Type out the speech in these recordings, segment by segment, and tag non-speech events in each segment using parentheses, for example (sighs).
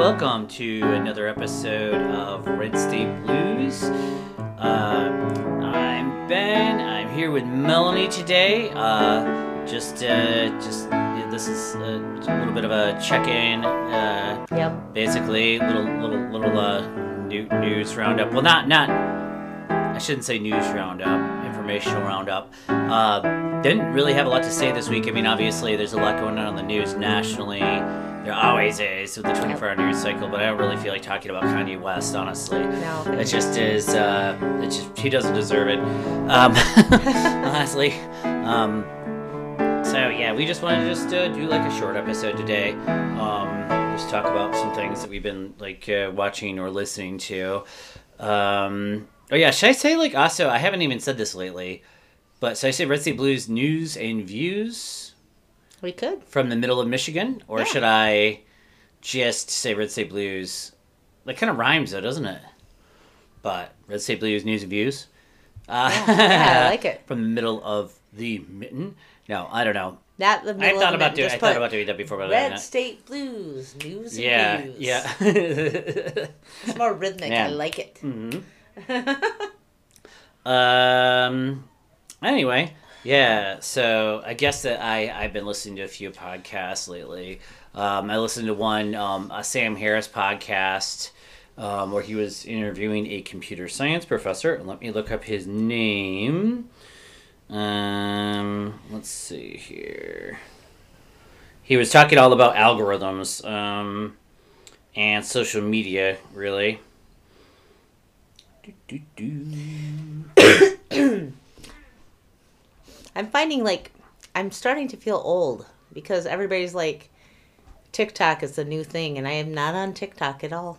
Welcome to another episode of Red State Blues. Uh, I'm Ben. I'm here with Melanie today. Uh, just, uh, just this is a, a little bit of a check-in. Uh, Yep. basically, little, little, little uh, new, news roundup. Well, not, not. I shouldn't say news roundup. Informational roundup. Uh, didn't really have a lot to say this week. I mean, obviously, there's a lot going on in the news nationally. There always is with the 24-hour news cycle, but I don't really feel like talking about Kanye West, honestly. No. It just is. Uh, it just he doesn't deserve it. Um, (laughs) honestly. Um, so yeah, we just wanted to just uh, do like a short episode today. Um, just talk about some things that we've been like uh, watching or listening to. Um, oh yeah, should I say like also? I haven't even said this lately, but should I say Red State Blues news and views We could. from the middle of Michigan, or Yeah. should I just say Red State Blues? That kind of rhymes though, doesn't it? But Red State Blues news and views. Uh, (laughs) Yeah, I like it. From the middle of the mitten. No, I don't know. Not the I thought about doing. I thought about doing that before, but Red. State Blues news and Yeah, views. yeah. (laughs) It's more rhythmic. Yeah. I like it. Mm-hmm. (laughs) Um. Anyway, yeah. So I guess that I I've been listening to a few podcasts lately. Um, I listened to one, um, a Sam Harris podcast, um, where he was interviewing a computer science professor. And let me look up his name. Um, let's see here. He was talking all about algorithms um, and social media, really. Do, do, do. (coughs) (coughs) (coughs) I'm finding like I'm starting to feel old because everybody's like TikTok is the new thing, and I am not on TikTok at all.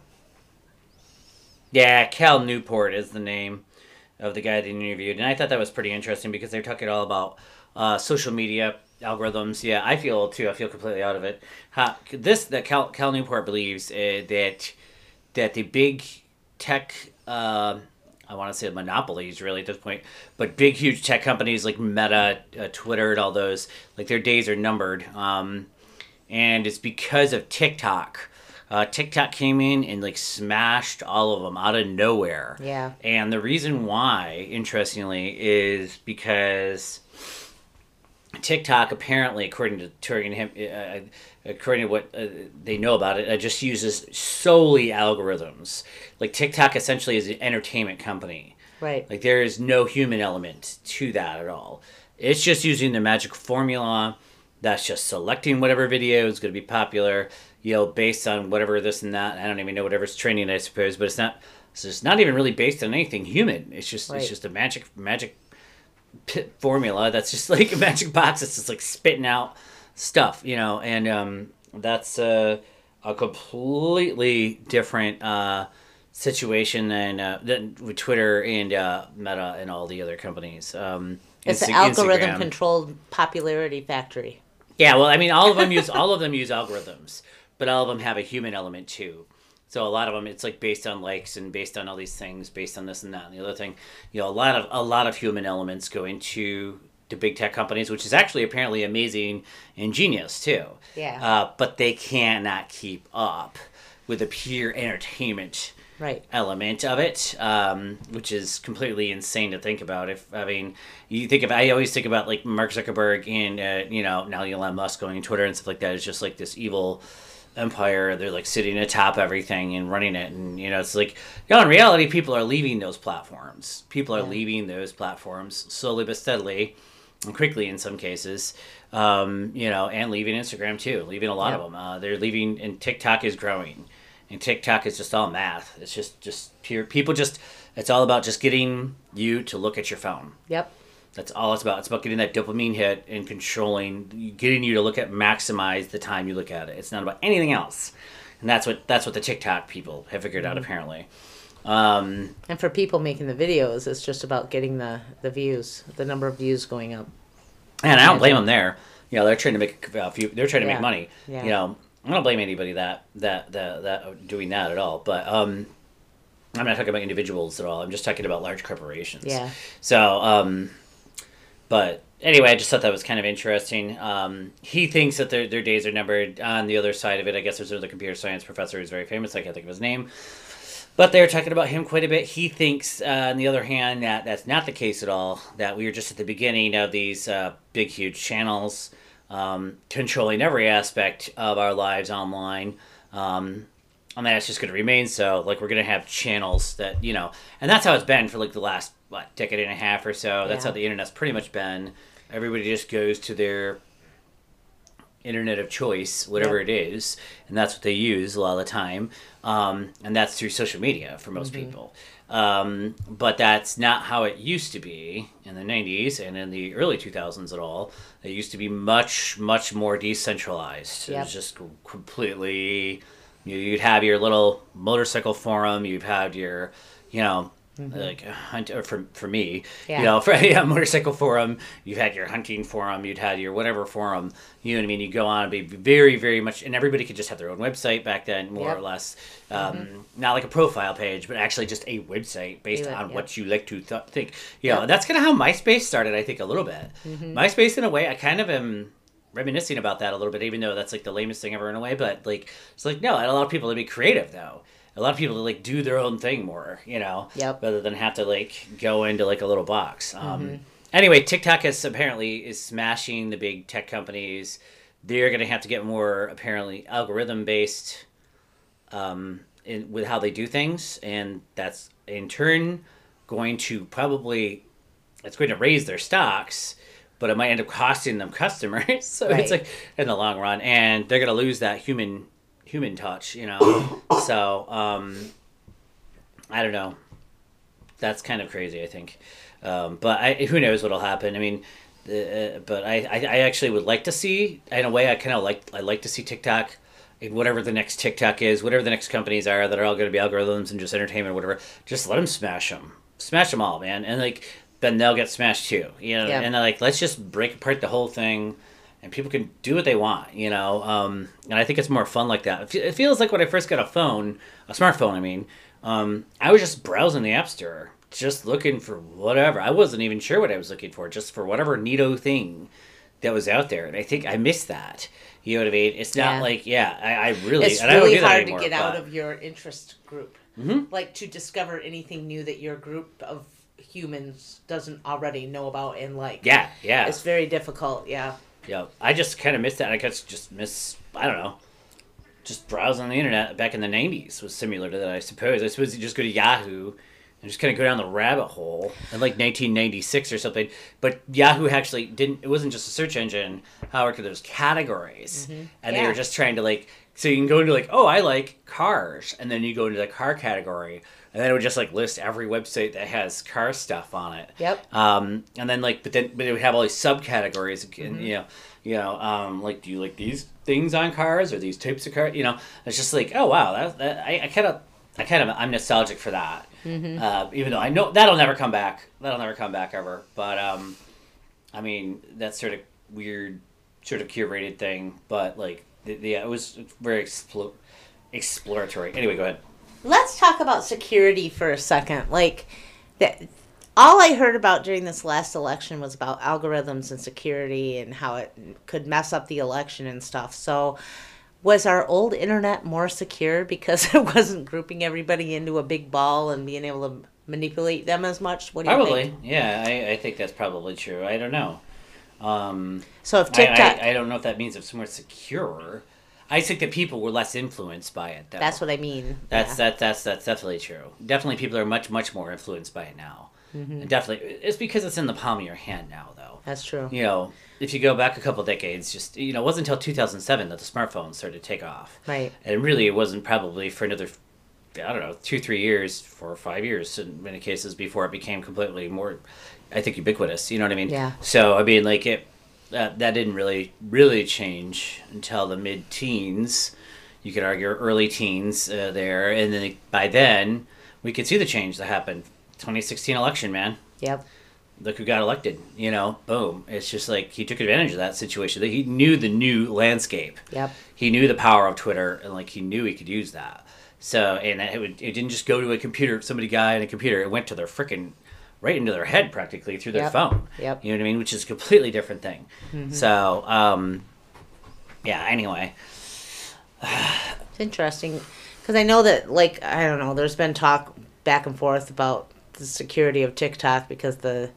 Yeah, Cal Newport is the name of the guy they interviewed, and I thought that was pretty interesting because they're talking all about uh, social media algorithms. Yeah, I feel too. I feel completely out of it. This that Cal, Cal Newport believes uh, that that the big tech. Uh, I want to say monopolies, really, at this point, but big, huge tech companies like Meta, uh, Twitter, and all those, like their days are numbered. Um, and it's because of TikTok. Uh, TikTok came in and like smashed all of them out of nowhere. Yeah. And the reason why, interestingly, is because TikTok apparently, according to to him, uh, according to what uh, they know about it, uh, just uses solely algorithms. Like TikTok essentially is an entertainment company. Right. Like there is no human element to that at all. It's just using the magic formula. That's just selecting whatever video is going to be popular, you know, based on whatever this and that. I don't even know whatever's trending, I suppose, but it's not. So it's not even really based on anything human. It's just Right. it's just a magic magic pit formula that's just like a (laughs) magic box that's just like spitting out stuff, you know, and um, that's uh, a completely different uh, situation than uh, than with Twitter and uh, Meta and all the other companies. Um, It's an algorithm controlled popularity factory. Yeah, well, I mean, all of them use all of them use algorithms, but all of them have a human element too. So a lot of them, it's like based on likes and based on all these things, based on this and that and the other thing. You know, a lot of a lot of human elements go into the big tech companies, which is actually apparently amazing and genius too. Yeah. Uh, but they cannot keep up with the pure entertainment Right. element of it, um, which is completely insane to think about. If I mean, you think of, I always think about like Mark Zuckerberg and uh, you know now Elon Musk going Twitter and stuff like that. It's just like this evil empire. They're like sitting atop everything and running it, and you know it's like, you know, in reality, people are leaving those platforms. People are Yeah. leaving those platforms slowly but steadily, and quickly in some cases. Um, you know, and leaving Instagram too, leaving a lot Yep. of them. Uh, they're leaving, and TikTok is growing and TikTok is just all math. It's just just pure people just it's all about just getting you to look at your phone. Yep. That's all it's about. It's about getting that dopamine hit and controlling getting you to look at maximize the time you look at it. It's not about anything else. And that's what that's what the TikTok people have figured out apparently. Um, And for people making the videos, it's just about getting the the views, the number of views going up. and I don't blame them there. You know, they're trying to make a few. They're trying to Yeah. make money. Yeah. You know, I don't blame anybody that that that that doing that at all. But um, I'm not talking about individuals at all. I'm just talking about large corporations. Yeah. So, um, but anyway, I just thought that was kind of interesting. Um, he thinks that their, their days are numbered. On the other side of it, I guess there's another computer science professor who's very famous. I can't think of his name. But they're talking about him quite a bit. He thinks, uh, on the other hand, that that's not the case at all. That we are just at the beginning of these uh, big, huge channels um, controlling every aspect of our lives online. Um, and that's just going to remain so. Like, we're going to have channels that, you know, and that's how it's been for like the last, what, decade and a half or so. That's Yeah. how the internet's pretty much been. Everybody just goes to their internet of choice, whatever Yep. it is, and that's what they use a lot of the time. Um, and that's through social media for most people. Um, but that's not how it used to be in the 90s and in the early 2000s at all. It used to be much, much more decentralized. It was just completely. you- You'd have your little motorcycle forum. You'd have your, you know, Mm-hmm. like a hunt or for for me, Yeah. you know, (laughs) for yeah, motorcycle forum. You had your hunting forum. You'd had your whatever forum. You know what I mean? You go on and be very very much, and everybody could just have their own website back then, more Yep. or less. Mm-hmm. Um, Not like a profile page, but actually just a website based Yeah, on yep. what you like to th- think. You know, Yep. that's kind of how MySpace started. I think a little bit. Mm-hmm. MySpace, in a way, I kind of am reminiscing about that a little bit, even though that's like the lamest thing ever in a way. But like, it's like no, it allowed people to be creative though. A lot of people to like do their own thing more, you know, Yep. rather than have to like go into like a little box. Um, Anyway, TikTok is apparently is smashing the big tech companies. They're going to have to get more apparently algorithm based um, in, with how they do things, and that's in turn going to probably it's going to raise their stocks, but it might end up costing them (laughs) customers. so it's like in the long run, and they're going to lose that human human touch, you know. (coughs) so um, I don't know. That's kind of crazy, I think. Um, but I, who knows what'll happen? I mean, uh, but I, I, I actually would like to see. In a way, I kind of like I like to see TikTok. in Whatever the next TikTok is, whatever the next companies are that are all going to be algorithms and just entertainment, whatever, just let them smash them, smash them all, man, and like then they'll get smashed too, you know. Yeah. And like, let's just break apart the whole thing, and people can do what they want, you know. Um, and I think it's more fun like that. It feels like when I first got a phone, a smartphone, I mean, um, I was just browsing the app store, just looking for whatever. I wasn't even sure what I was looking for, just for whatever neato thing that was out there. And I think I missed that. You know what I mean? It's not Yeah. like, yeah, I, I really, It's and I don't really hard anymore, to get out of your interest group. Mhm. Like to discover anything new that your group of humans doesn't already know about and like. Yeah, yeah. It's very difficult, yeah. Yeah, I just kind of missed that. I guess just miss. I don't know. Just browsing the internet back in the '90s was similar to that, I suppose. I suppose you just go to Yahoo and just kind of go down the rabbit hole in like 1996 or something. But Yahoo actually didn't. It wasn't just a search engine. Howard, there's categories, mm-hmm. and they were just trying to like. So you can go into like, oh, I like cars, and then you go into the car category, and then it would just like list every website that has car stuff on it. Yep. Um, and then like, but then but it would have all these subcategories, and you know, you know, um, like, do you like these things on cars or these types of cars? You know, it's just like, oh wow, that, that I, I kind of, I kind of, I'm nostalgic for that. Uh, even though I know that'll never come back, that'll never come back ever. But um, I mean, that sort of weird, sort of curated thing. But like, the, the, it was very explo- exploratory. Anyway, go ahead. Let's talk about security for a second. Like that all I heard about during this last election was about algorithms and security and how it could mess up the election and stuff. So was our old internet more secure (laughs) because it wasn't grouping everybody into a big ball and being able to manipulate them as much? What do you Probably, think? Probably, yeah. I, I think that's probably true. I don't know. Um, So if I, TikTok I, I don't know if that means it's more secure. I think that people were less influenced by it. Though. that's what I mean. That's yeah. that that's that's definitely true. Definitely, people are much much more influenced by it now. Mm-hmm. Definitely, it's because it's in the palm of your hand now, though. That's true. You know, if you go back a couple decades, just you know, it wasn't until 2007 that the smartphones started to take off. Right. And really, it wasn't probably for another, I don't know, two, three years, four or five years in many cases before it became completely more, I think, ubiquitous. You know what I mean? Yeah. So I mean, like it, that that didn't really really change until the mid teens. You could argue early teens uh, there, and then by then we could see the change that happened. 2016 election, man Yep. look who got elected. You know, boom. It's just like he took advantage of that situation. He knew the new landscape. Yep. He knew the power of Twitter, and like he knew he could use that. So, and it, would, it didn't just go to a computer, somebody guy in a computer. It went to their freaking right into their head practically through their Yep. phone. Yep. You know what I mean? Which is a completely different thing. So, um, yeah. Anyway, (sighs) It's interesting because I know that, like, I don't know. There's been talk back and forth about the security of TikTok because the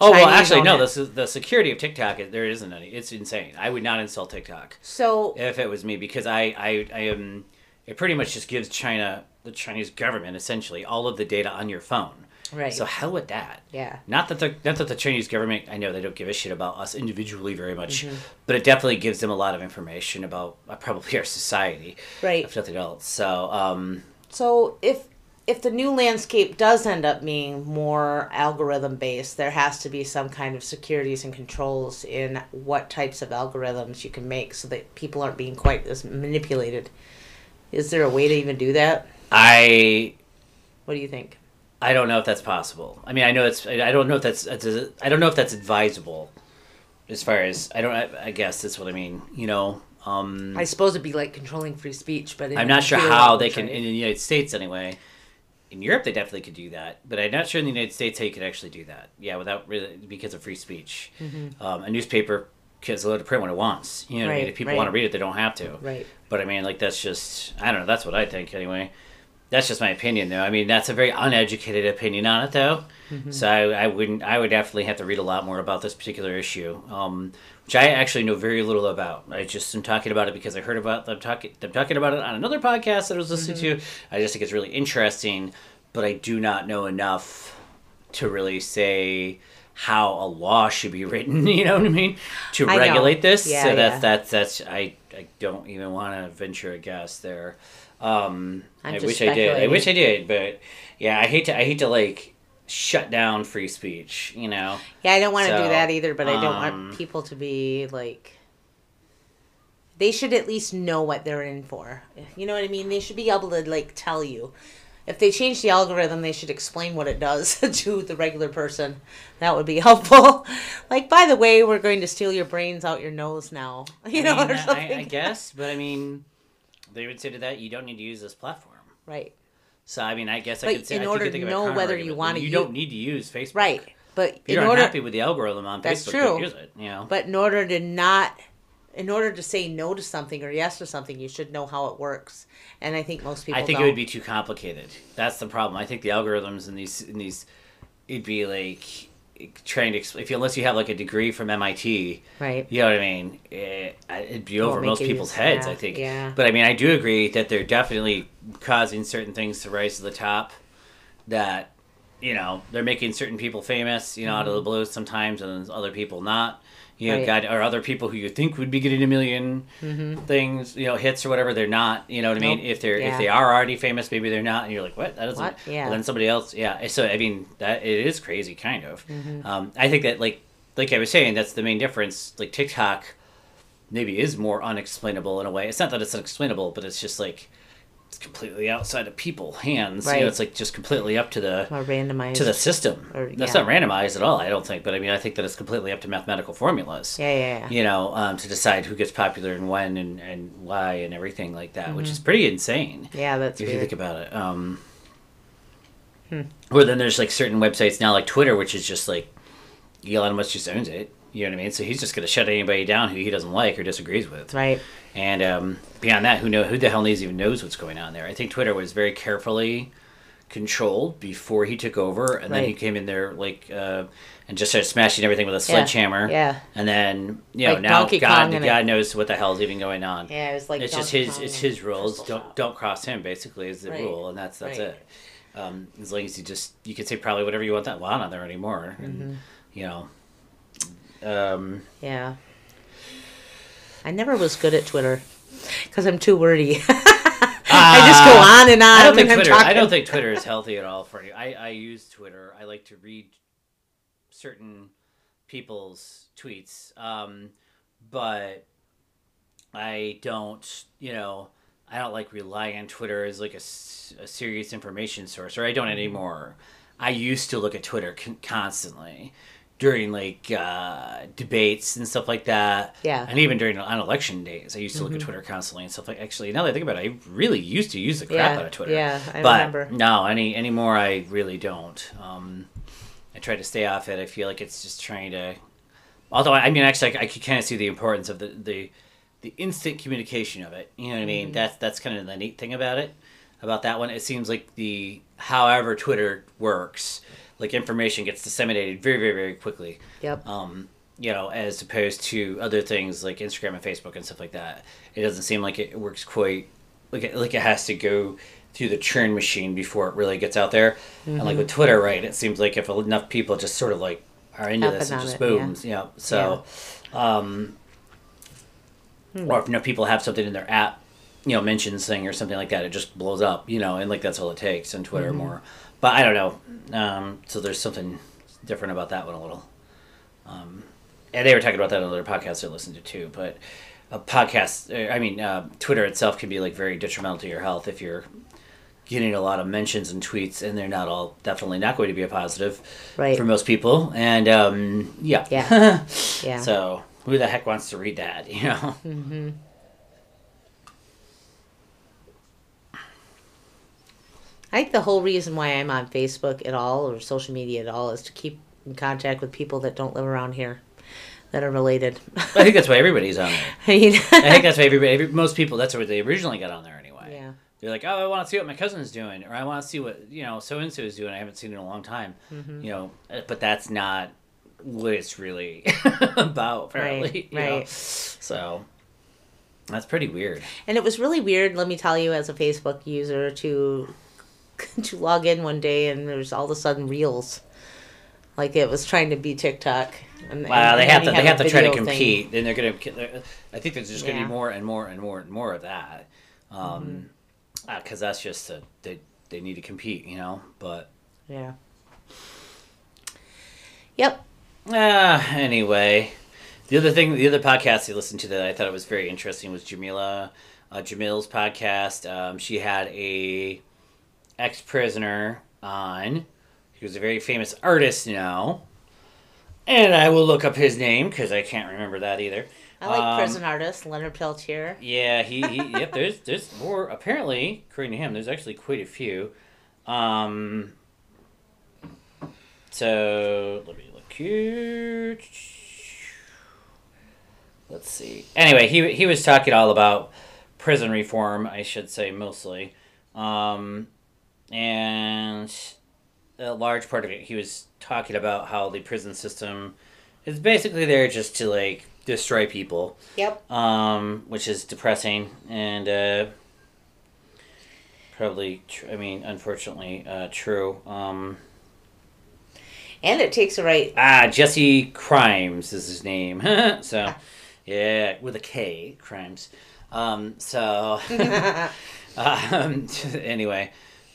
oh well, actually, no. This is the security of TikTok. There isn't any. It's insane. I would not install TikTok so if it was me because I, I, I am. It pretty much just gives China, the Chinese government, essentially all of the data on your phone. Right, So hell with that. yeah, Not that the not that the Chinese government I know they don't give a shit about us individually very much, Mm-hmm. but it definitely gives them a lot of information about uh, probably our society, right. if nothing else. So um, So if if the new landscape does end up being more algorithm based, there has to be some kind of securities and controls in what types of algorithms you can make so that people aren't being quite as manipulated. Is there a way to even do that? I What do you think? I don't know if that's possible. I mean, I know it's I don't know if that's I don't know if that's advisable. As far as I don't, I, I guess that's what I mean. You know, um, I suppose it'd be like controlling free speech, but I'm not sure how they can in the United States anyway. In Europe, they definitely could do that, but I'm not sure in the United States how you could actually do that. Yeah, without really because of free speech. Mm-hmm. Um, a newspaper is allowed to print what it wants. You know, what I mean? If people right. want to read it, they don't have to. Right. But I mean, like that's just I don't know. That's what I think anyway. That's just my opinion, though. I mean, that's a very uneducated opinion on it, though. Mm-hmm. So I, I wouldn't. I would definitely have to read a lot more about this particular issue, um, which I actually know very little about. I just am talking about it because I heard about them talking them talking about it on another podcast that I was listening to. I just think it's really interesting, but I do not know enough to really say how a law should be (laughs) written. (laughs) You know what I mean? To regulate this. Yeah, so that's yeah. that's that's I I don't even want to venture a guess there. Um, I wish I did. I wish I did, but yeah, I hate to. I hate to like shut down free speech. You know. Yeah, I don't want to So, do that either, but I don't um, want people to be like. They should at least know what they're in for. You know what I mean? They should be able to like tell you. If they change the algorithm, they should explain what it does (laughs) to the regular person. That would be helpful. (laughs) Like, by the way, we're going to steal your brains out your nose now. (laughs) You know, I, mean, or something. I, I guess, but I mean, they would say to that, you don't need to use this platform. Right. So I mean, I guess I could say in I order to think of a know whether you wanna you u- don't need to use Facebook. Right. But If you're in order, unhappy with the algorithm on That's Facebook, true. don't use it. You know. But in order to not, in order to say no to something or yes to something, you should know how it works. And I think most people. I think don't. it would be too complicated. That's the problem. I think the algorithms in these in these, it'd be like trying to if you unless you have like a degree from MIT. right. You know what I mean? Eh, it, it'd be over most people's heads, I think. yeah. But I mean, I do agree that they're definitely causing certain things to rise to the top. That, you know, they're making certain people famous, you know, out of the blue sometimes, and other people not. You know, Mm-hmm. Right. God, or other people who you think would be getting a 1000000 things, you know, hits or whatever, they're not. You know what I mean? Mm-hmm. Nope. If they're Yeah. if they are already famous, maybe they're not, and you're like, what? That doesn't. What? Yeah. Well, then somebody else, yeah. So I mean, that it is crazy, kind of. Mm-hmm. Um, I think that like like I was saying, that's the main difference. Like TikTok, maybe is more unexplainable in a way. It's not that it's unexplainable, but it's just like it's completely outside of people hands. You know, it's like just completely up to the Or randomized. to the system. Or- That's not randomized at all. I don't think, but I mean, I think that it's completely up to mathematical formulas. Yeah, yeah, yeah. You know, um, to decide who gets popular and when and, and why and everything like that, which is Mm-hmm. pretty insane Yeah, that's if you think about it. Um, Hmm. Or then there's like certain websites now, like Twitter, which is just like Elon Musk just owns it. You know what I mean? So he's just gonna shut anybody down who he doesn't like or disagrees with. Right. And um, beyond that, who know who the hell needs even knows what's going on there? I think Twitter was very carefully controlled before he took over, and then he came in there like uh, and just started smashing everything with a sledgehammer. Yeah. And then you know Like now Donkey God Kong God knows what the hell's even going on Yeah, it was like it's just his Kong it's his rules don't Shop. don't cross him basically is the Right. rule and that's that's Right. it um, as long as you just you can say probably whatever you want that well not there anymore and Mm-hmm. you know um, Yeah. I never was good at Twitter because I'm too wordy. (laughs) I just go on and on. I don't think Twitter I don't think (laughs) Twitter is healthy at all for you I, I use Twitter I like to read certain people's tweets um, but I don't you know I don't like rely on Twitter as like a serious information source, or I don't Mm-hmm. anymore. I used to look at Twitter con- constantly during like uh, debates and stuff like that. Yeah. Mm-hmm. and even during on election days, I used to look at Twitter constantly and stuff like. Actually, now that I think about it, I really used to use the crap Yeah, out of Twitter. yeah, I but remember. no, any anymore, I really don't. Um, I try to stay off it. I feel like it's just trying to. Although I mean, actually, I, I could kind of see the importance of the, the the instant communication of it. You know what I mean? That's that's kind of the neat thing about it. About that one, it seems like the however Twitter works, like information gets disseminated very very very quickly. Yep. Um, you know, as opposed to other things like Instagram and Facebook and stuff like that. It doesn't seem like it works quite like it, like it has to go through the churn machine before it really gets out there. And like with Twitter, right, it seems like if enough people just sort of like are into this, Happen it just it, yeah. booms. Yeah. So, um, or if enough people have something in their app, you know, mentions thing or something like that, it just blows up. You know, and like that's all it takes on Twitter more. But I don't know. Um, so there's something different about that one a little. Um, and they were talking about that on other podcasts I listened to too. But a podcast, uh, I mean, uh, Twitter itself can be like very detrimental to your health if you're getting a lot of mentions and tweets, and they're not all definitely not going to be a positive Right. for most people. And um, yeah, Yeah. (laughs) Yeah. so who the heck wants to read that? (laughs) You know. I think the whole reason why I'm on Facebook at all or social media at all is to keep in contact with people that don't live around here that are related. I think that's why everybody's on there. (laughs) I mean, I think that's why everybody, every, most people, that's what they originally got on there anyway. yeah. They're like, oh, I want to see what my cousin's doing, or I want to see what you know so and so is doing. I haven't seen in a long time, Mm-hmm. you know. uh, But that's not what it's really (laughs) about, apparently. Right, you know? right. So that's pretty weird. And it was really weird, let me tell you, as a Facebook user, to (laughs) to log in one day and there's all of a sudden reels, like it was trying to be TikTok. And, Wow, and they have to they have to try to compete. Then they're gonna. I think there's just gonna Yeah. be more and more and more and more of that, because Mm-hmm. that's just a, they they need to compete, you know. But Yeah. Yep. Ah, anyway, the other thing, the other podcast I listened to that I thought it was very interesting was Jameela, uh, Jamil's podcast. Um, she had a ex prisoner on. He was a very famous artist now, and I will look up his name because I can't remember that either. I like Um, prison artist Leonard Peltier. Yeah, he, he (laughs) yep. There's there's more. Apparently, according to him, there's actually quite a few. Um. So let me look here. Let's see. Anyway, he he was talking all about prison reform. I should say mostly, um, and a large part of it, he was talking about how the prison system is basically there just to like destroy people Yep. um, which is depressing and uh, probably, tr- I mean, unfortunately, uh, true. Um, And it takes a right. ah, Jesse Krimes is his name. (laughs) so, yeah, with a K, Krimes. Um, so, (laughs) (laughs) um, anyway,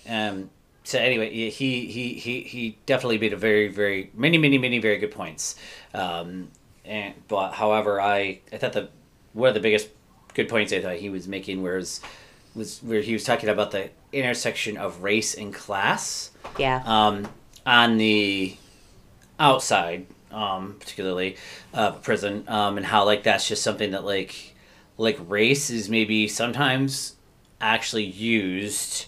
um, so anyway, he, he he he definitely made a very very many many many very good points. Um, and but however, I I thought the one of the biggest good points I thought he was making was was where he was talking about the intersection of race and class Yeah. um, on the outside, um, particularly uh, prison, um, and how like that's just something that like like race is maybe sometimes actually used.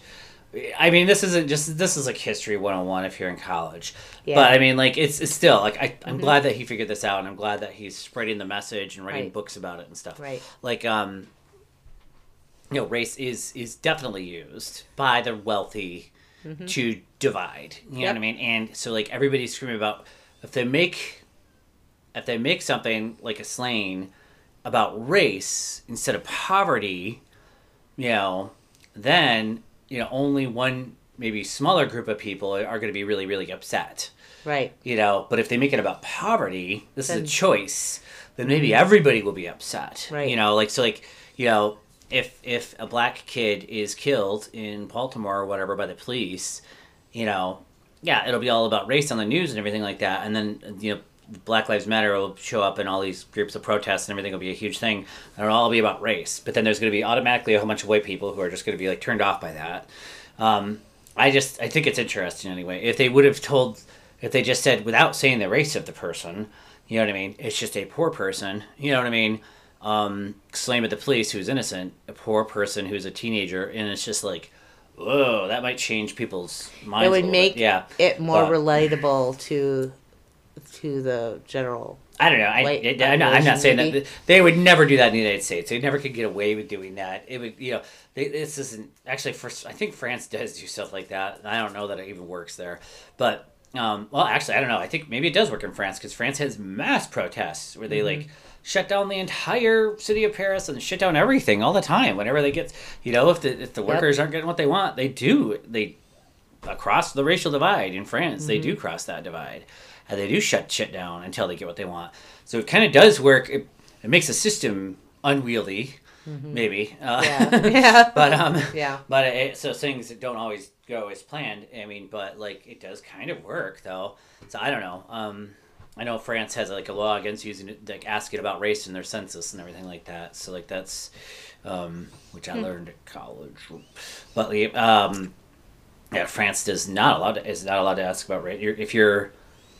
I mean, this isn't just this is like history one on one if you're in college. Yeah. But I mean, like it's, it's still like I, I'm glad that he figured this out, and I'm glad that he's spreading the message and writing Right. books about it and stuff. Right. Like um, you know, race is is definitely used by the wealthy to divide. You know what I mean? And so like everybody's screaming about if they make if they make something like a slang about race instead of poverty, you know, then you know only one maybe smaller group of people are going to be really really upset Right. you know but if they make it about poverty this Then- is a choice then maybe mm-hmm. everybody will be upset Right. you know like so like you know if if a black kid is killed in baltimore or whatever by the police you know yeah it'll be all about race on the news and everything like that and then you know black lives matter will show up in all these groups of protests and everything will be a huge thing and it'll all be about race but then there's going to be automatically a whole bunch of white people who are just going to be like turned off by that um, I just I think it's interesting anyway. If they would have told, if they just said without saying the race of the person, you know what I mean? It's just a poor person. You know what I mean? Um, slam at the police who's innocent, a poor person who's a teenager, and it's just like, whoa, that might change people's minds. it would make yeah. it more But- relatable to to the general. I don't know. I, I, am not, I'm not saying maybe? that they would never do that in the United States. They never could get away with doing that. It would, you know, they, this isn't actually. For I think France does do stuff like that. I don't know that it even works there, but um, well, actually, I don't know. I think maybe it does work in France because France has mass protests where they Mm-hmm. like shut down the entire city of Paris and shut down everything all the time. Whenever they get, you know, if the if the workers aren't getting what they want, they do they across the racial divide in France. They do Mm-hmm. cross that divide, and they do shut shit down until they get what they want. So it kind of does work. It, it makes the system unwieldy, maybe. Uh, Mm-hmm. Yeah. (laughs) Yeah. but um, Yeah. But it, so things that don't always go as planned. I mean, but like it does kind of work though. So I don't know. Um, I know France has like a law against using it, like asking about race in their census and everything like that. So like that's, um, which I learned at college. But um, yeah, France does not allowed to, is not allowed to ask about race. You're, if you're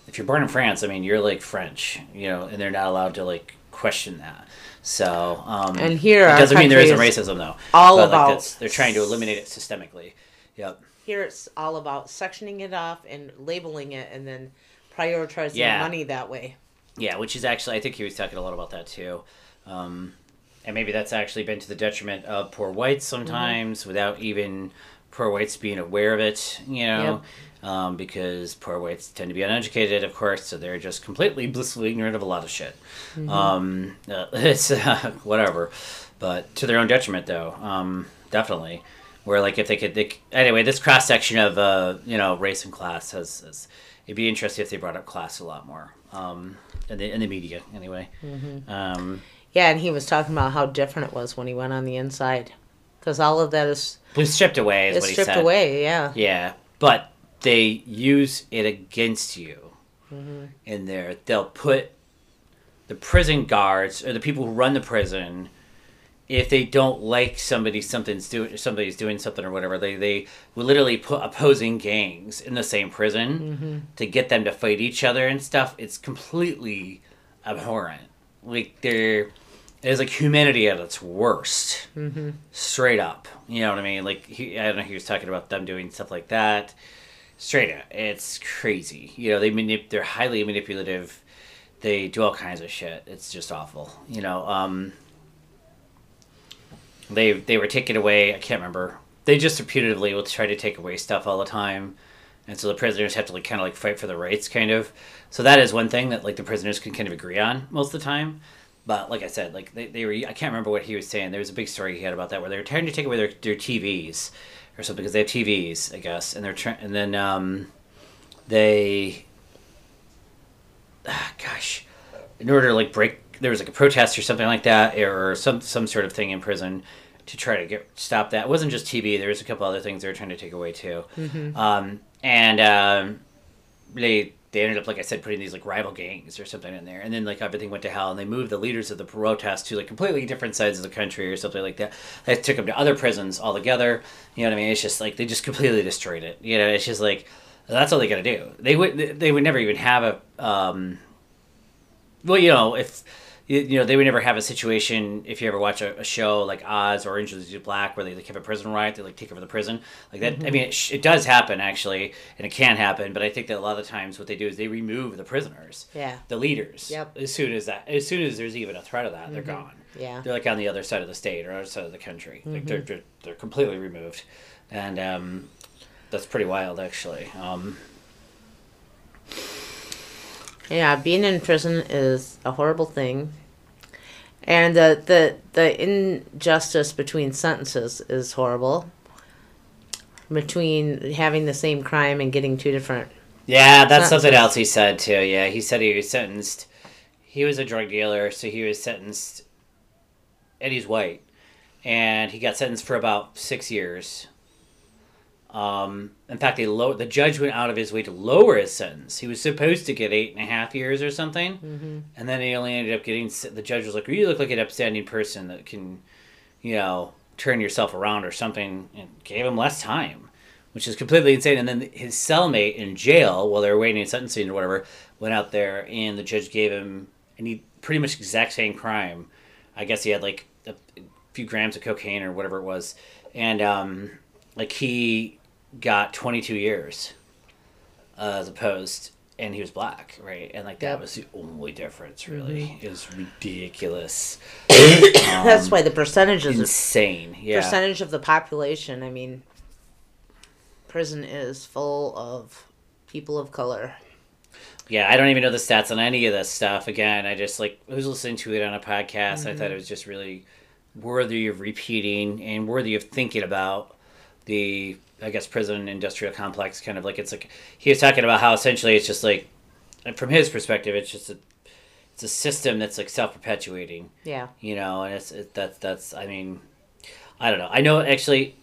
if you're born in France, I mean, you're like French, you know, and they're not allowed to like question that. So um, And here it doesn't mean there isn't racism though. all but, like, about- that's- they're trying to eliminate it systemically. Yep. Here it's all about sectioning it off and labeling it, and then prioritizing Yeah. money that way. Yeah, which is actually I think he was talking a lot about that too. Um, and maybe that's actually been to the detriment of poor whites sometimes without even poor whites being aware of it, you know. Um, because poor whites tend to be uneducated, of course, so they're just completely (laughs) blissfully ignorant of a lot of shit. Um, uh, (laughs) it's uh, whatever, but to their own detriment, though. Um, definitely. Where like if they could, they, anyway, this cross section of uh, you know race and class has, has it'd be interesting if they brought up class a lot more um, in the in the media anyway. Um, Yeah, and he was talking about how different it was when he went on the inside, because all of that is was stripped away, is is what he stripped said. away. Yeah. Yeah, but they use it against you Mm-hmm. in there. They'll put the prison guards or the people who run the prison. If they don't like somebody, something's doing, somebody's doing something or whatever, they they will literally put opposing gangs in the same prison Mm-hmm. to get them to fight each other and stuff. It's completely abhorrent. Like they're it's like humanity at its worst Mm-hmm. straight up. You know what I mean? Like he, I don't know. He was talking about them doing stuff like that. Straight up, it's crazy. You know, they manip- They're highly manipulative. They do all kinds of shit. It's just awful. You know, um, they they were taking away. I can't remember. They just reputatively will try to take away stuff all the time, and so the prisoners have to like kind of like fight for the rights, kind of. So that is one thing that like the prisoners can kind of agree on most of the time. But like I said, like they, they were, I can't remember what he was saying. There was a big story he had about that where they were trying to take away their, their TVs or something because they have TVs, I guess, and they're trying, and then um, they, ah, gosh, in order to like break, there was like a protest or something like that, or some some sort of thing in prison to try to get stop that. It wasn't just TV. There was a couple other things they were trying to take away too, um, and um, they they ended up like I said putting these like rival gangs or something in there, and then like everything went to hell, and they moved the leaders of the protest to like completely different sides of the country or something like that. They took them to other prisons altogether. You know what I mean? It's just like they just completely destroyed it. You know, it's just like that's all they got to do. They would they would never even have a um, well, you know, if you, know, they would never have a situation. If you ever watch a, a show like Oz or Orange is the Black, where they like have a prison riot, they like take over the prison, like that. I mean, it, sh- it does happen actually, and it can happen. But I think that a lot of times what they do is they remove the prisoners, Yeah. the leaders. Yep. As soon as that, as soon as there's even a threat of that, they're gone. Yeah. They're like on the other side of the state or other side of the country. Like they're, they're they're completely removed, and um, that's pretty wild actually. Um, Yeah, being in prison is a horrible thing. And the the the injustice between sentences is horrible. Between having the same crime and getting two different Yeah, that's Sentences. something else he said too. Yeah, he said he was sentenced. He was a drug dealer, so he was sentenced, and he's white, and he got sentenced for about six years. Um, in fact, they low the judge went out of his way to lower his sentence. He was supposed to get eight and a half years or something, and then he only ended up getting. The judge was like, "You look like an upstanding person that can, you know, turn yourself around or something," and gave him less time which is completely insane. And then his cellmate in jail, while they were waiting in sentencing or whatever, went out there and the judge gave him, and he pretty much exact same crime. I guess he had like a few grams of cocaine or whatever it was, and um, like he got 22 years uh, as opposed and he was black right? And like that was the only difference really. Mm-hmm. It was ridiculous. (coughs) That's um, why the percentages, insane yeah. percentage of the population. I mean, prison is full of people of color. yeah i don't even know the stats on any of this stuff. Again i just like I was listening to it on a podcast. I thought mm-hmm. it was just really worthy of repeating and worthy of thinking about the i guess prison industrial complex kind of like it's like he was talking about how essentially it's just like from his perspective it's just a it's a system that's like self-perpetuating. Yeah. you know and it's it, that's that's i mean i don't know. I know actually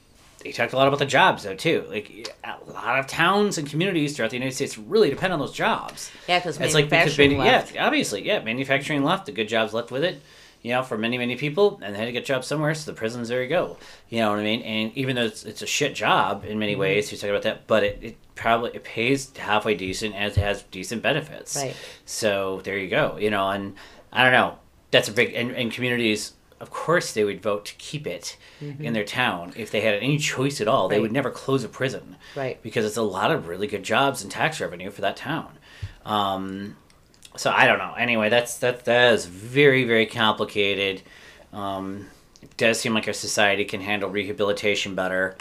he talked a lot about the jobs though too. Like a lot of towns and communities throughout the united states really depend on those jobs. Yeah, because it's like because left. yeah obviously yeah manufacturing left the good jobs left with it you know for many many people and they had to get jobs somewhere so the prisons there you go you know what i mean and even though it's, it's a shit job in many Mm-hmm. ways he's talking about that but it, it probably it pays halfway decent and it has decent benefits Right. so there you go you know and i don't know that's a big and, and communities of course they would vote to keep it in their town if they had any choice at all they Mm-hmm. Would never close a prison Right. because it's a lot of really good jobs and tax revenue for that town um, so I don't know. Anyway, that's that that is very very complicated. Um, it does seem like our society can handle rehabilitation better.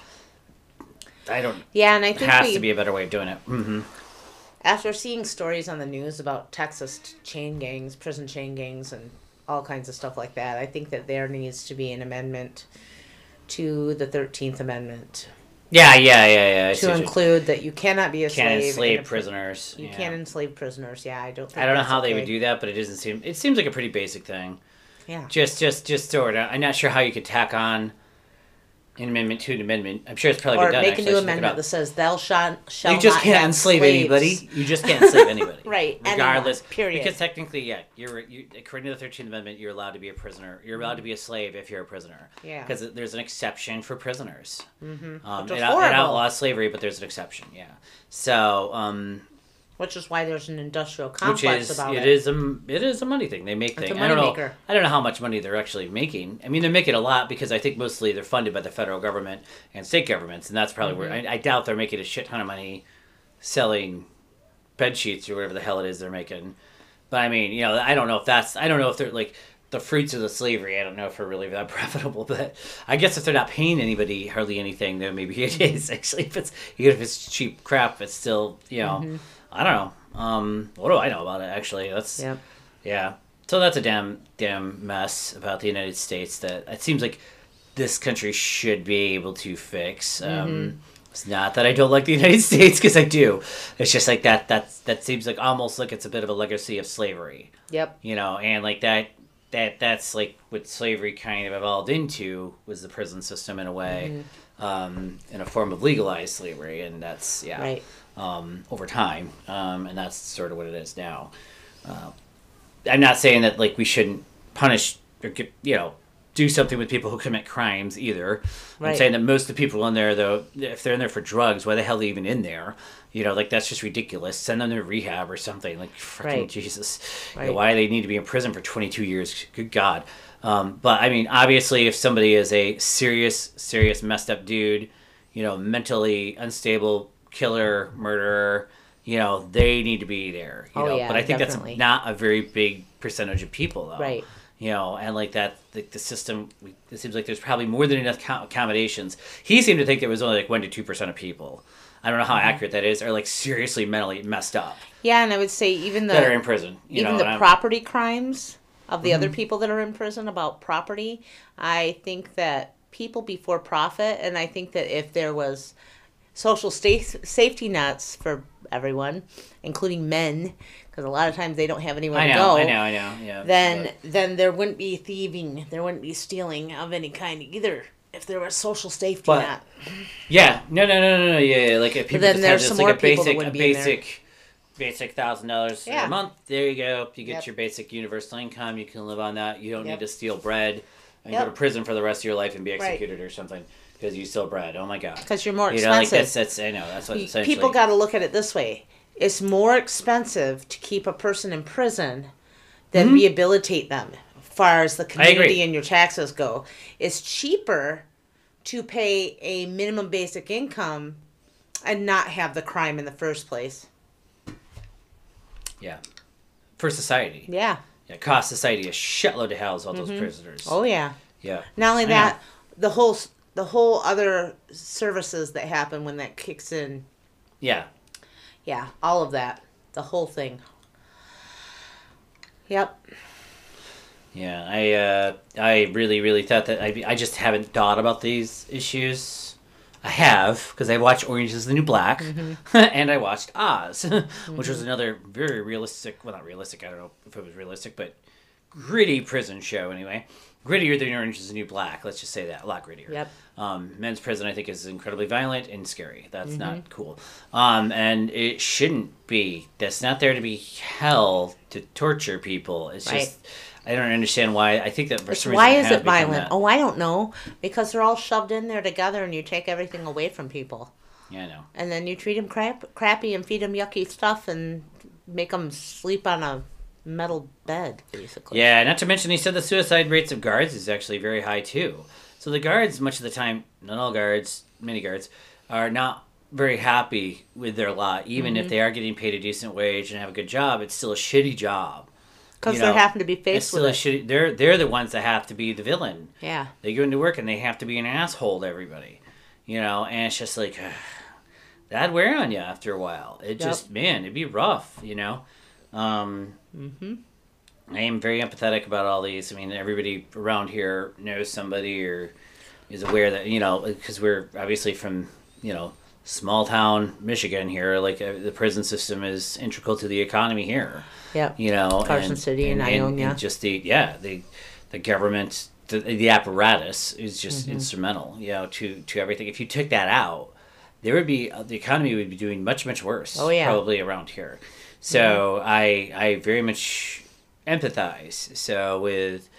I don't. Yeah, and I think. There has we, to be a better way of doing it. Mm-hmm. after seeing stories on the news about Texas chain gangs, prison chain gangs, and all kinds of stuff like that, I think that there needs to be an amendment to the Thirteenth Amendment Yeah, yeah, yeah, yeah. To include that you cannot be a can't slave. in enslave a prisoners. You yeah. can't enslave prisoners. Yeah, I don't. Think I don't know how they would do that, but it doesn't seem. It seems like a pretty basic thing. Yeah. Just, just, just throw it out. I'm not sure how you could tack on an amendment to an amendment. I'm sure it's probably Or been done. make a new should look it amendment that says thou shalt shall you just not can't enslave slaves." anybody. (laughs) You just can't enslave anybody. (laughs) Right, anyone, Regardless. period. Because technically, yeah, you're you, according to the Thirteenth Amendment, you're allowed to be a prisoner. You're allowed to be a slave if you're a prisoner. Yeah. Because there's an exception for prisoners. Mm-hmm. Um, it, it outlaws slavery, but there's an exception. Yeah. So, um, Which is why there's an industrial complex is about it it. is a it is a money thing. They make It's things. I don't know. moneymaker. I don't know how much money they're actually making. I mean, they're making a lot because I think mostly they're funded by the federal government and state governments, and that's probably where Mm-hmm. I, I doubt they're making a shit ton of money selling bed sheets or whatever the hell it is they're making. But I mean, you know, I don't know if that's I don't know if they're like the fruits of the slavery. I don't know if they're really that (laughs) profitable, but I guess if they're not paying anybody hardly anything, then maybe it (laughs) is actually. If it's even if it's cheap crap, it's still you know, I don't know. Um, what do I know about it? Actually, that's Yep. yeah. So that's a damn damn mess about the United States that it seems like this country should be able to fix. Um, It's not that I don't like the United (laughs) States because I do. It's just like that. That's that seems like almost like it's a bit of a legacy of slavery, Yep. you know, and like that. That that's like what slavery kind of evolved into was the prison system in a way, um, in a form of legalized slavery, and that's yeah Right. Um, over time, um, and that's sort of what it is now. Uh, I'm not saying that like we shouldn't punish or get, you know do something with people who commit crimes either. I'm saying that most of the people in there, though, if they're in there for drugs, why the hell are they even in there? You know, like that's just ridiculous. Send them to rehab or something. Like freaking Right. Jesus, You know, why do they need to be in prison for 22 years? Good God. Um, but I mean, obviously, if somebody is a serious, serious messed up dude, you know, mentally unstable, killer, murderer, you know, they need to be there. You Oh, know, yeah, but I think definitely. that's not a very big percentage of people, though. Right. You know, and like that, the, the system. It seems like there's probably more than enough accommodations. He seemed to think there was only like one to two percent of people. I don't know Mm-hmm. how accurate that is. Are like seriously mentally messed up Yeah, and I would say even the that are in prison. You even know, the and I'm- property crimes of the Mm-hmm. other people that are in prison about property i think that people before profit and i think that if there was social sta- safety nets for everyone including men because a lot of times they don't have anywhere I to know, go I know, I know. Yeah. then but- then there wouldn't be thieving there wouldn't be stealing of any kind either if there was social safety But- net Yeah, no, no, no, no, no. Yeah, yeah. like if people then just there's some like more a people basic, a wouldn't be there. basic, basic thousand dollars Yeah. a month. There you go. You get Yep. your basic universal income. You can live on that. You don't Yep. need to steal bread and Yep. go to prison for the rest of your life and be Right. executed or something because you stole bread. Oh my god. because you're more You know, like expensive that's that's I know that's what essentially. people got to look at it this way it's more expensive to keep a person in prison than rehabilitate them as far as the Mm-hmm. community and your taxes go it's cheaper to pay a minimum basic income and not have the crime in the first place. Yeah. For society. Yeah. Yeah, cost society a shitload of hells, all those prisoners. Oh yeah. Yeah. Not only I that, know. the whole the whole other services that happen when that kicks in. Yeah. Yeah, all of that. The whole thing. Yep. Yeah, I uh, I really really thought that I I just haven't thought about these issues. I have because I watched Orange Is the New Black, Mm-hmm. (laughs) and I watched Oz, (laughs) which was another very realistic. Well, not realistic. I don't know if it was realistic, but gritty prison show anyway. Grittier than Orange Is the New Black. Let's just say that a lot grittier. Yep. Um, men's prison, I think, is incredibly violent and scary. That's Mm-hmm. not cool. Um, and it shouldn't be. That's not there to be hell to torture people. It's Right. just, I don't understand why. I think that for some reason why is it violent? that. Oh, I don't know. Because they're all shoved in there together, and you take everything away from people, Yeah, I know. and then you treat them crap, crappy, and feed them yucky stuff, and make them sleep on a metal bed, basically. Yeah, not to mention, he said the suicide rates of guards is actually very high too. So the guards, much of the time, not all guards, many guards, are not very happy with their lot. Even Mm-hmm. if they are getting paid a decent wage and have a good job, it's still a shitty job. Because know, having to be faced with it. shitty. They're they're the ones that have to be the villain. Yeah. They go into work and they have to be an asshole to everybody, you know. And it's just like (sighs) that'd wear on you after a while. It just man, it'd be rough, you know. Um, Mm-hmm. I am very empathetic about all these. I mean, everybody around here knows somebody or is aware that you know because we're obviously from you know small town Michigan here. Like uh, the prison system is integral to the economy here. Yep. You know, Carson City and Ionia. just the yeah the the government the, the apparatus is just Mm-hmm. instrumental. You know, to to everything. If you took that out, there would be uh, the economy would be doing much much worse. Oh, yeah. Probably around here. So I I very much empathize so with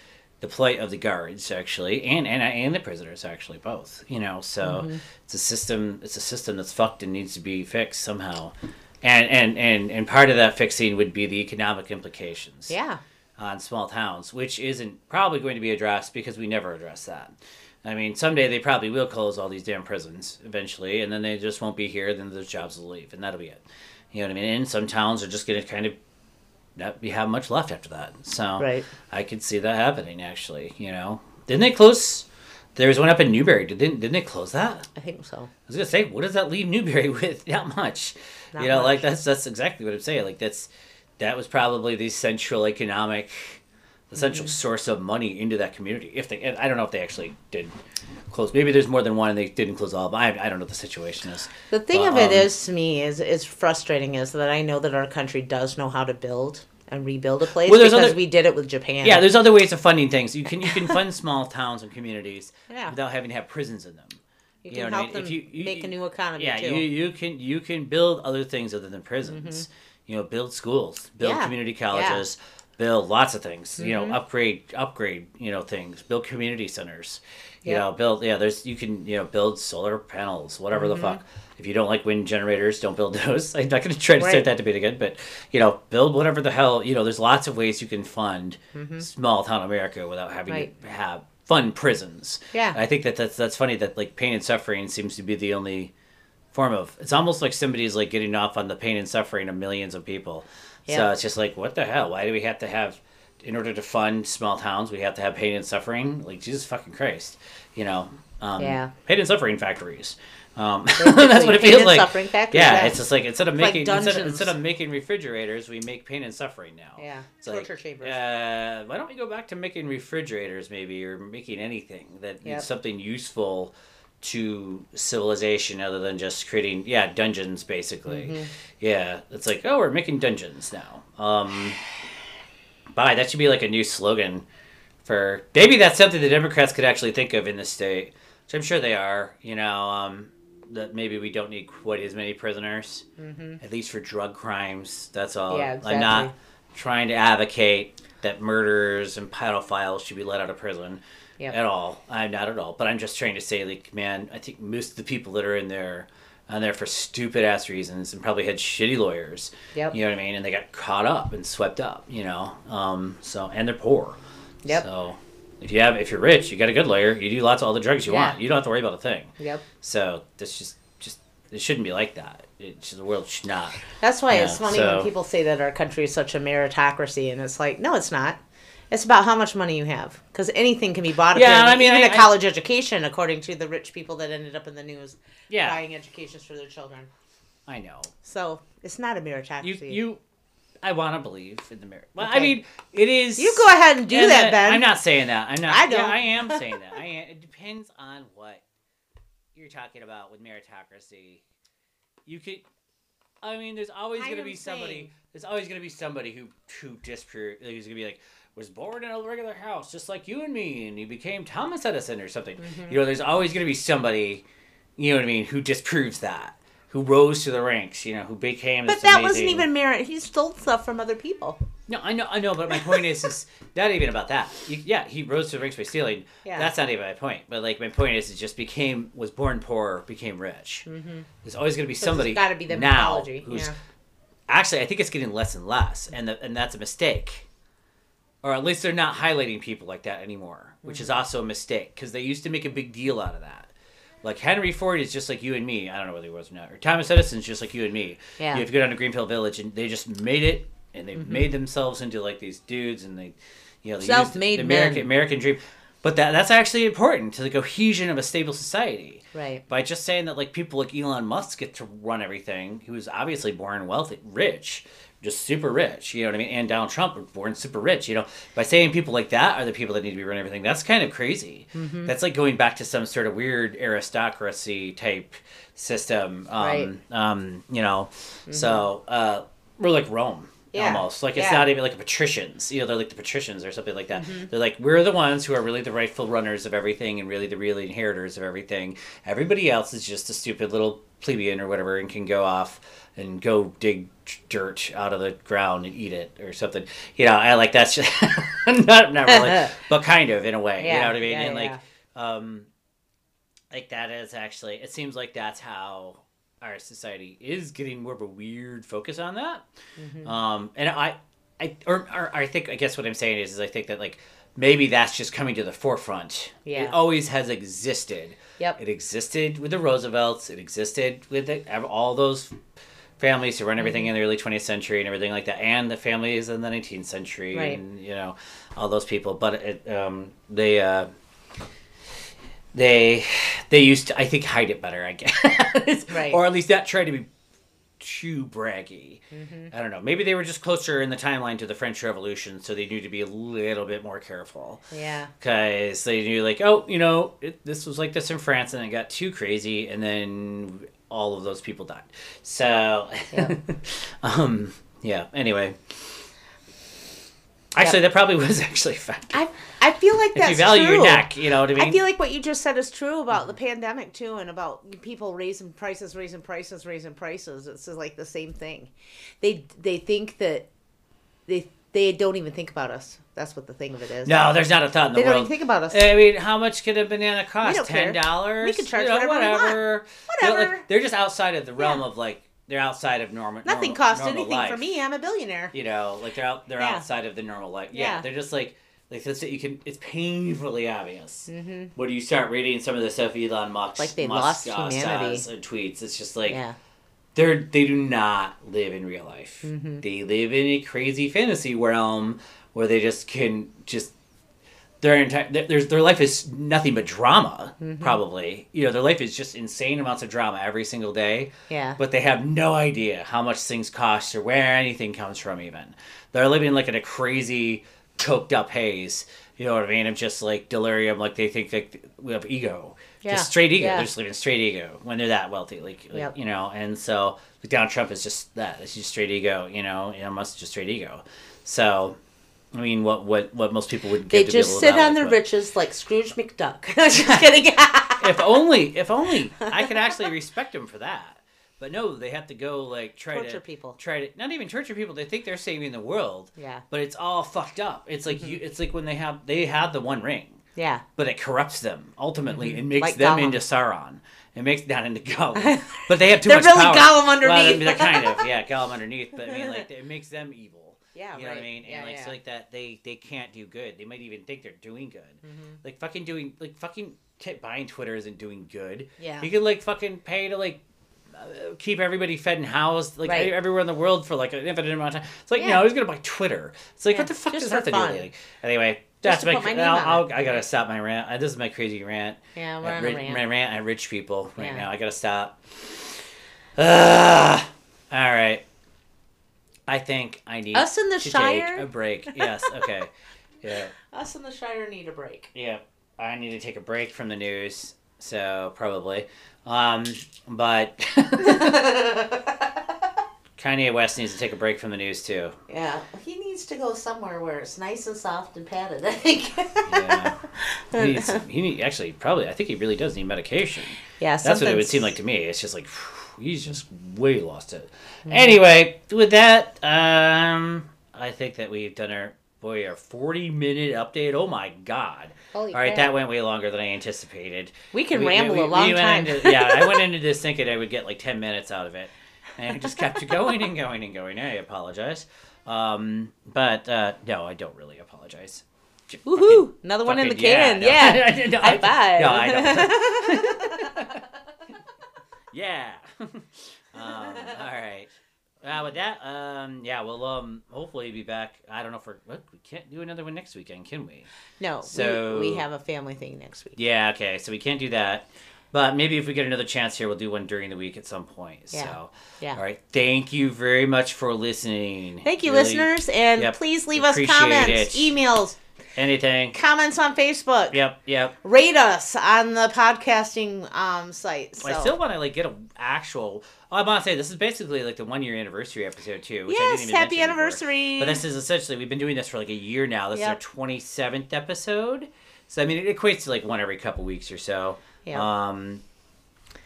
the plight of the guards actually and and and the prisoners actually both you know so Mm-hmm. it's a system it's a system that's fucked and needs to be fixed somehow and and and and part of that fixing would be the economic implications Yeah. on small towns, which isn't probably going to be addressed because we never address that. I mean, someday they probably will close all these damn prisons eventually, and then they just won't be here. Then those jobs will leave, and that'll be it. You know what I mean? And some towns are just going to kind of not be have much left after that. So Right. I could see that happening. Actually, you know, didn't they close? There was one up in Newberry. Did didn't, didn't they close that? I think so. I was gonna say, what does that leave Newberry (laughs) with? Not much. Not you know, like that's that's exactly what I'm saying. Like that's that was probably the central economic, the central Mm-hmm. source of money into that community. If they, I don't know if they actually did close. Maybe there's more than one and they didn't close all. But I, I don't know what the situation is. The thing But, of it um, is to me is is frustrating is that I know that our country does know how to build and rebuild a place Well, there's because other- we did it with Japan. Yeah, there's other ways of funding things. You can you can fund small towns and communities Yeah. without having to have prisons in them. you you can what I help mean? them If you- you- make a new economy yeah, too. Mm-hmm. you you can you can build other things other than prisons. You know, build schools, build Yeah. community colleges, build lots of things. You know, upgrade upgrade you know things, build community centers. You Yeah. know, build yeah. There's you can you know build solar panels, whatever Mm-hmm. the fuck. If you don't like wind generators, don't build (laughs) those. I'm not going to try to Right. start that debate again, but you know, build whatever the hell. You know, there's lots of ways you can fund small town America without having Mm-hmm. Right. to have fund prisons. Yeah. I think that that's that's funny that like pain and suffering seems to be the only form of. It's almost like somebody's like getting off on the pain and suffering of millions of people. So it's just like, what the hell? Why do we have to have, in order to fund small towns, we have to have pain and suffering? Like Jesus fucking Christ, you know? Um, Yeah. Pain and suffering factories. Um, (laughs) that's what it pain feels and like. suffering factories, yeah, yeah. it's just like instead of like making instead, of, instead of making refrigerators, we make pain and suffering now. Yeah, It's like, torture chambers. Uh, why don't we go back to making refrigerators, maybe, or making anything that Yep. something useful to civilization other than just creating, yeah, dungeons, basically. Mm-hmm. Yeah, it's like, oh, we're making dungeons now. Um, bye. That should be like a new slogan for maybe that's something the Democrats could actually think of in this state, which I'm sure they are. You know, um, that maybe we don't need quite as many prisoners, at least for drug crimes. That's all. Mm-hmm. Yeah, I'm not trying to advocate that murderers and pedophiles should be let out of prison Yep. at all. I'm not at all. But I'm just trying to say, like, man, I think most of the people that are in there are there for stupid ass reasons and probably had shitty lawyers. Yep. You know what I mean? And they got caught up and swept up. You know. Um. So and they're poor. Yep. So if you have if you're rich, you got a good lawyer, you do lots of all the drugs you Yeah. want. You don't have to worry about a thing. Yep. So this just just it shouldn't be like that. It the world should not. That's why it's funny so- when people say that our country is such a meritocracy, and it's like, no, it's not. It's about how much money you have, because anything can be bought. Yeah, Yeah, I mean, even I- a college education, according to the rich people that ended up in the news Yeah, buying educations for their children. I know. So it's not a meritocracy. You you, I want to believe in the merit. Well, I mean, it is. You go ahead and do and that, Ben. I'm not saying that. I'm not. I don't. I am (laughs) saying that. I am. It depends on what you're talking about with meritocracy. You could. I mean, there's always going to be somebody. saying- There's always going to be somebody who who disprove. Who's going to be like was born in a regular house, just like you and me, and he became Thomas Edison or something. Mm-hmm. You know, there's always going to be somebody. You know what I mean? Who disproves that? Who rose to the ranks? You know, who became. But that wasn't even merit. He stole stuff from other people. no, I know, I know, but my point is, is not even about that. You, yeah, he rose to the ranks by stealing. Yeah. That's not even my point. But like, my point is, it just became was born poor, became rich. Mm-hmm. There's always going to be somebody Got to be the now mythology. who's yeah. actually. I think it's getting less and less, and the, and that's a mistake. Or at least they're not highlighting people like that anymore, which Mm-hmm. is also a mistake because they used to make a big deal out of that. Like Henry Ford is just like you and me. I don't know whether he was or not. Or Thomas Edison's just like you and me. Yeah. Mm-hmm. You have to go down to Greenfield Village, and they just made it, and they made themselves into like these dudes, and they, you know, they used Self-made the American men. American dream. But that that's actually important to the cohesion of a stable society. Right. By just saying that like people like Elon Musk get to run everything, who was obviously born wealthy, rich, just super rich, you know what I mean? And Donald Trump were born super rich, you know. By saying people like that are the people that need to be running everything, that's kind of crazy. Mm-hmm. That's like going back to some sort of weird aristocracy type system. Um, Right. Mm-hmm. um, you know. So uh we're like Rome. Yeah. Almost like it's Yeah. not even like patricians, you know. They're like the patricians or something like that. Mm-hmm. They're like we're the ones who are really the rightful runners of everything and really the real inheritors of everything. Everybody else is just a stupid little plebeian or whatever and can go off and go dig dirt out of the ground and eat it or something. You know, I like that's (laughs) just not not really, (laughs) but kind of in a way. you know what I mean? yeah, and like, um, like that is actually. It seems like that's how our society is getting more of a weird focus on that. Mm-hmm. Um, and I, I or, or I think I guess what I'm saying is, is I think that like maybe that's just coming to the forefront. Yeah. It always has existed. Yep. It existed with the Roosevelts. It existed with the, all those families who run everything Mm-hmm. in the early 20th century and everything like that, and the families in the 19th century, Right. and you know all those people. But it, um, they. Uh, they they used to I think hide it better I guess (laughs) Right. or at least not try to be too braggy Mm-hmm. I don't know maybe they were just closer in the timeline to the French Revolution so they knew to be a little bit more careful Yeah. because they knew like oh you know it, this was like this in France and it got too crazy and then all of those people died so Yep. (laughs) um yeah anyway actually that probably was actually effective I I feel like if that's you value true. your neck you know what I mean I feel like what you just said is true about the pandemic too, and about people raising prices, raising prices, raising prices. It's like the same thing. They they think that they they don't even think about us. That's what the thing of it is. No, there's not a thought in the they don't even think about us. I mean, how much could a banana cost? Ten dollars. We can charge you know, whatever whatever. Know, like, they're just outside of the realm Yeah. of like they're outside of normal. Nothing normal, costs normal anything for me. I'm a billionaire. You know, like they're out. They're Yeah. outside of the normal life. Yeah, Yeah. they're just like like that's it. You can. It's painfully obvious mm-hmm. when you start reading some of the stuff Elon Musk Like they Musk, lost uh, humanity. tweets. It's just like yeah. They're they do not live in real life. Mm-hmm. They live in a crazy fantasy realm where they just can just their entire their, their life is nothing but drama. Mm-hmm. Probably, you know, their life is just insane amounts of drama every single day. Yeah. But they have no idea how much things cost or where anything comes from. Even they're living like in a crazy coked up haze. You know what I mean? Of just like delirium, like they think like we have ego, Yeah, just straight ego. yeah. They're just living straight ego when they're that wealthy, like, like, Yep. you know. And so like Donald Trump is just that. It's just straight ego, you know. Elon Musk is just straight ego. So, I mean, what what what most people would They give to be just sit on their riches like Scrooge McDuck. (laughs) just kidding. (laughs) If only, if only I could actually respect them for that. But no, they have to go like try Torture to people. Try to not even torture people. They think they're saving the world. Yeah. But it's all fucked up. It's like mm-hmm. you. It's like when they have they have the One Ring. Yeah. but it corrupts them ultimately and makes Like them Gollum. into Sauron. It makes not into Gollum, (laughs) but they have too They're much really power. Gollum Well, underneath. they're kind of yeah, Gollum (laughs) underneath, but I mean like it makes them evil. Yeah, you know what I mean? And Yeah, like yeah. so like that, they they can't do good. They might even think they're doing good. Mm-hmm. Like fucking doing like fucking t- buying Twitter isn't doing good. Yeah. You can like fucking pay to like. Uh, keep everybody fed and housed like Right. everywhere in the world for like an infinite amount of time. It's like Yeah. no, who's gonna buy Twitter? It's like Yeah, what the fuck just does that have to do with anything? Anyway, that's my. my I'll, on I'll. I gotta stop my rant. Uh, This is my crazy rant. Yeah, we're At on ri- a rant. My rant at rich people right Yeah. now. I gotta stop. Ah, all right. I think I need Us in the to Shire? take a break. Yes. Okay. (laughs) yeah. Us in the Shire need a break. Yeah. I need to take a break from the news. So probably. Um, but (laughs) (laughs) Kanye West needs to take a break from the news too. Yeah, he needs to go somewhere where it's nice and soft and padded. I think. Yeah. He needs, (laughs) he need, actually probably. I think he really does need medication. yeah, That's what it would seem like to me. It's just like he's just way lost it. Mm-hmm. Anyway, with that, um, I think that we've done our boy our forty minute update. Oh my god! Holy All right, crap. that went way longer than I anticipated. We can We- ramble we- a long time. into- yeah, I went into this thinking I would get like ten minutes out of it, and it just kept going and going and going. I apologize, um, but uh, no, I don't really apologize. Woohoo! Another one in the fucking- can. no. Yeah. (laughs) No, High I- five. No, I don't. (laughs) yeah. (laughs) um, all right. Uh, with that, um, yeah, we'll um, hopefully be back. I don't know if we're what, we can't do another one next weekend, can we? no, So- we, we have a family thing next week. Yeah, okay, so we can't do that. But maybe if we get another chance here, we'll do one during the week at some point. Yeah. So, Yeah. all right. Thank you very much for listening. Thank you, Really, listeners, and Yep, please leave us comments, it. emails, Anything. comments on Facebook. Yep, yep. Rate us on the podcasting um, site. So. I still want to like get an actual. Oh, I want to say this is basically like the one year anniversary episode too. Which I yes, didn't even happy mention before. anniversary. But this is essentially we've been doing this for like a year now. This Yep. is our twenty seventh episode. So I mean, it equates to like one every couple weeks or so. Yep. Um,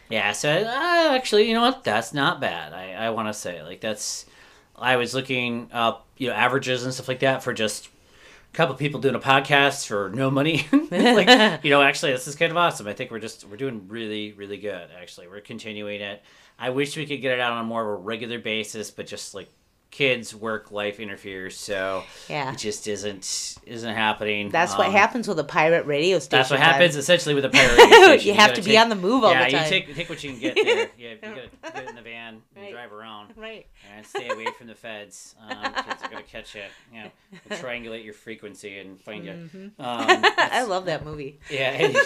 yeah. So uh, actually, you know what? That's not bad. I I want to say like that's. I was looking up, you know, averages and stuff like that for just a couple people doing a podcast for no money. (laughs) like, (laughs) you know, actually, this is kind of awesome. I think we're just we're doing really really good. Actually, we're continuing it. I wish we could get it out on a more of a regular basis, but just like kids, work, life interferes, so yeah. it just isn't isn't happening. That's what Um, happens with a pirate radio station. That's what happens essentially with a pirate radio (laughs) station. you have gotta to be on the move all yeah, the time. you take take what you can get there. (laughs) Yeah, you gotta get in the van and Right. drive around (laughs) right. and stay away from the feds because they're gonna catch you. You know, triangulate your frequency and find you. Um, I love that movie. yeah, and-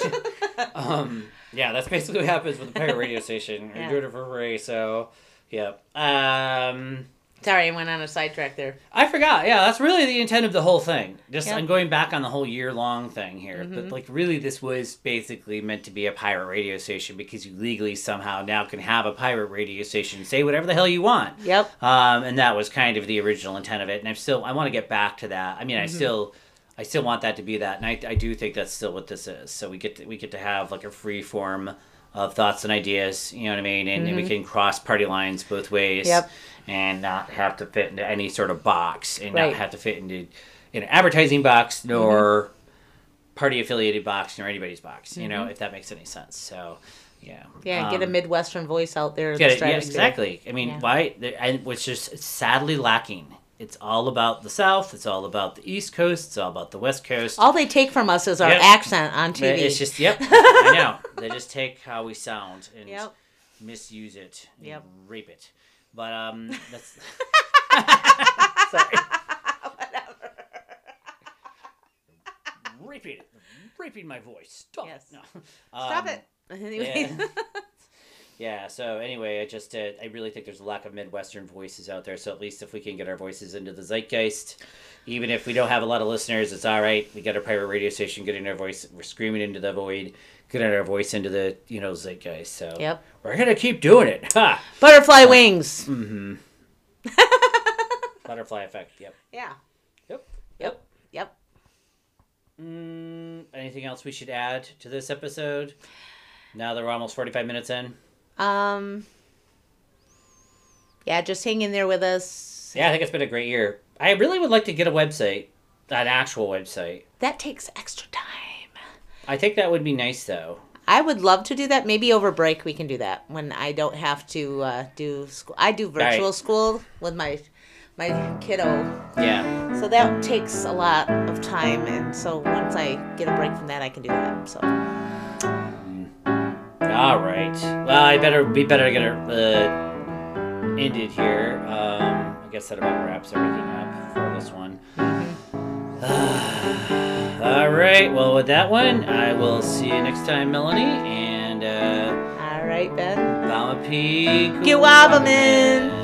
um, yeah, that's basically what happens with a pirate radio station. Yeah. You're doing it for free, so yeah. Um, Sorry, I went on a sidetrack there. I forgot. Yeah, that's really the intent of the whole thing. Just Yep. I'm going back on the whole year long thing here, Mm-hmm. but like really, this was basically meant to be a pirate radio station because you legally somehow now can have a pirate radio station say whatever the hell you want. Yep. Um, and that was kind of the original intent of it. And I'm still I want to get back to that. I mean, I still I still want that to be that, and I, I do think that's still what this is. So we get to, we get to have like a free form of thoughts and ideas. You know what I mean? And, and we mm-hmm. can cross party lines both ways. Yep. And not have to fit into any sort of box, and Right. not have to fit into an advertising box mm-hmm. nor party affiliated box nor anybody's box. You know, mm-hmm. if that makes any sense. So. Yeah. Yeah, get a Um, Midwestern voice out there. Get it, yeah, exactly. I mean, Yeah. why? And which is sadly lacking. It's all about the South. It's all about the East Coast. It's all about the West Coast. All they take from us is our Yep. accent on TV. It's just yep. (laughs) I know. They just take how we sound and Yep. misuse it. And Yep. Rape it. But um, (laughs) that's. (laughs) Sorry. Whatever. Raping it. Raping my voice. Stop. Yes. No. Stop Um, it. Anyway. yeah. Yeah, so anyway, I just uh, I really think there's a lack of Midwestern voices out there. So at least if we can get our voices into the zeitgeist, even if we don't have a lot of listeners, it's all right. We got our private radio station, getting our voice, we're screaming into the void, getting our voice into the you know zeitgeist. So Yep. we're gonna keep doing it. Ha! Butterfly wings. Mm-hmm. (laughs) Butterfly effect. Yep. Yeah. Yep. Yep. Yep. Mm, anything else we should add to this episode? Now that we're almost 45 minutes in. Um. Yeah, just hang in there with us. Yeah, I think it's been a great year. I really would like to get a website, an actual website. That takes extra time. I think that would be nice though. I would love to do that. Maybe over break we can do that when I don't have to uh, do school. I do virtual Right. school with my my kiddo. Yeah. So that takes a lot of time, and so once I get a break from that, I can do that. So All right. Well, I better be better to get it uh, ended here. Um, I guess that about wraps everything up for this one. (sighs) All right. Well, with that one, I will see you next time, Melanie. And uh, all right, Ben. Thama P. Gewabaman.